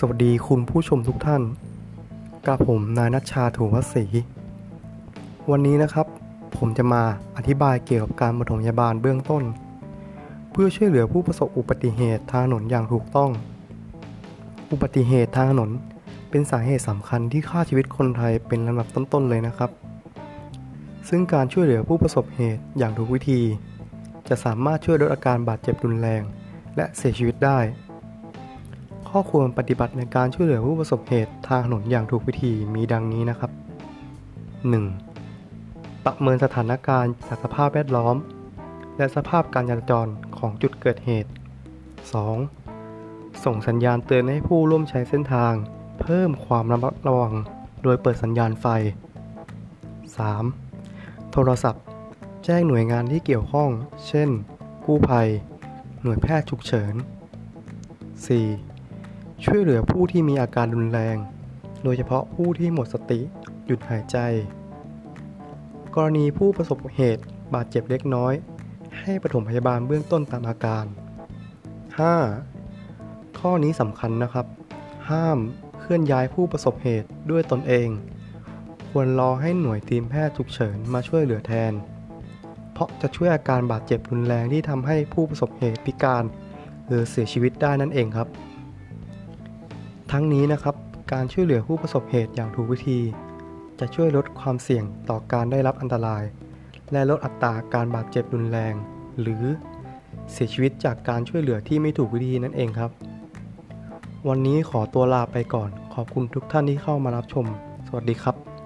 สวัสดีคุณผู้ชมทุกท่าน กับผมนายนัชชาถูวศรีวันนี้นะครับ ผมจะมาอธิบายเกี่ยวกับการปฐมพยาบาลเบื้องต้น เพื่อช่วยเหลือผู้ประสบอุบัติเหตุทางถนนอย่างถูกต้อง อุบัติเหตุทางถนนเป็นสาเหตุสำคัญที่ฆ่าชีวิตคนไทยเป็นลำดับต้นๆเลยนะครับ ซึ่งการช่วยเหลือผู้ประสบเหตุอย่างถูกวิธี จะสามารถช่วยลดอาการบาดเจ็บรุนแรง และเสียชีวิตได้ ข้อควรปฏิบัติในการช่วยเหลือผู้ประสบเหตุทางถนนอย่างถูกวิธีมีดังนี้นะครับ 1. ประเมินสถานการณ์จากสภาพแวดล้อม และสภาพการจราจรของจุดเกิดเหตุ 2. ส่งสัญญาณเตือนให้ผู้ร่วมใช้เส้นทาง เพิ่มความระมัดระวังโดยเปิดสัญญาณไฟ 3. โทรศัพท์ แจ้งหน่วยงานที่เกี่ยวข้อง เช่น กู้ภัย หน่วยแพทย์ฉุกเฉิน 4. ช่วยเหลือผู้ที่มีอาการรุนแรง โดยเฉพาะผู้ที่หมดสติหยุดหายใจ กรณีผู้ประสบเหตุบาดเจ็บเล็กน้อย ให้ปฐมพยาบาลเบื้องต้นตามอาการ 5. ข้อนี้สำคัญนะครับ ห้ามเคลื่อนย้ายผู้ประสบเหตุด้วยตนเอง ควรรอให้หน่วยทีมแพทย์ฉุกเฉินมาช่วยเหลือแทน เพราะจะช่วยอาการบาดเจ็บรุนแรงที่ทำให้ผู้ประสบเหตุพิการ หรือเสียชีวิตได้นั่นเองครับ ทั้งนี้นะครับ การช่วยเหลือผู้ประสบเหตุอย่างถูกวิธี จะช่วยลดความเสี่ยงต่อการได้รับอันตราย และลดอัตราการบาดเจ็บรุนแรง หรือเสียชีวิตจากการช่วยเหลือที่ไม่ถูกวิธีนั่นเองครับ วันนี้ขอตัวลาไปก่อน ขอบคุณทุกท่านที่เข้ามารับชม สวัสดีครับ